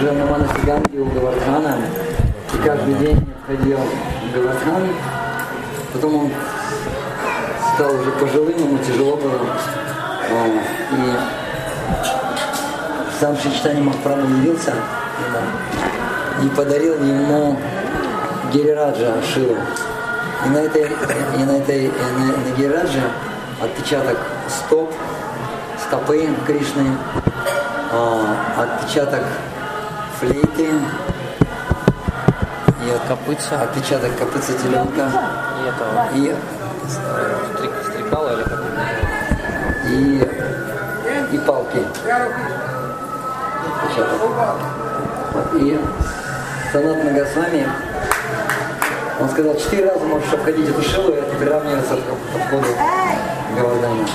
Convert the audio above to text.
жил на Манасиганге у Гавардхана, и каждый день ходил в Гавардхан. Потом он стал уже пожилым, ему тяжело было. И сам Шичтани Махапрабху явился и подарил ему Гирираджа Шилу. И на этой, и на этой на, на Гирадже отпечаток стоп, стопы Кришны, а, отпечаток флейты, и копытца. отпечаток копытца теленка И этого. и, Стрик, стрекала или как и, и палки. Отпечаток. И Санат Нагасвами, он сказал, четыре раза можешь обходить эту шилу, и это приравнивается к входу Гавардана.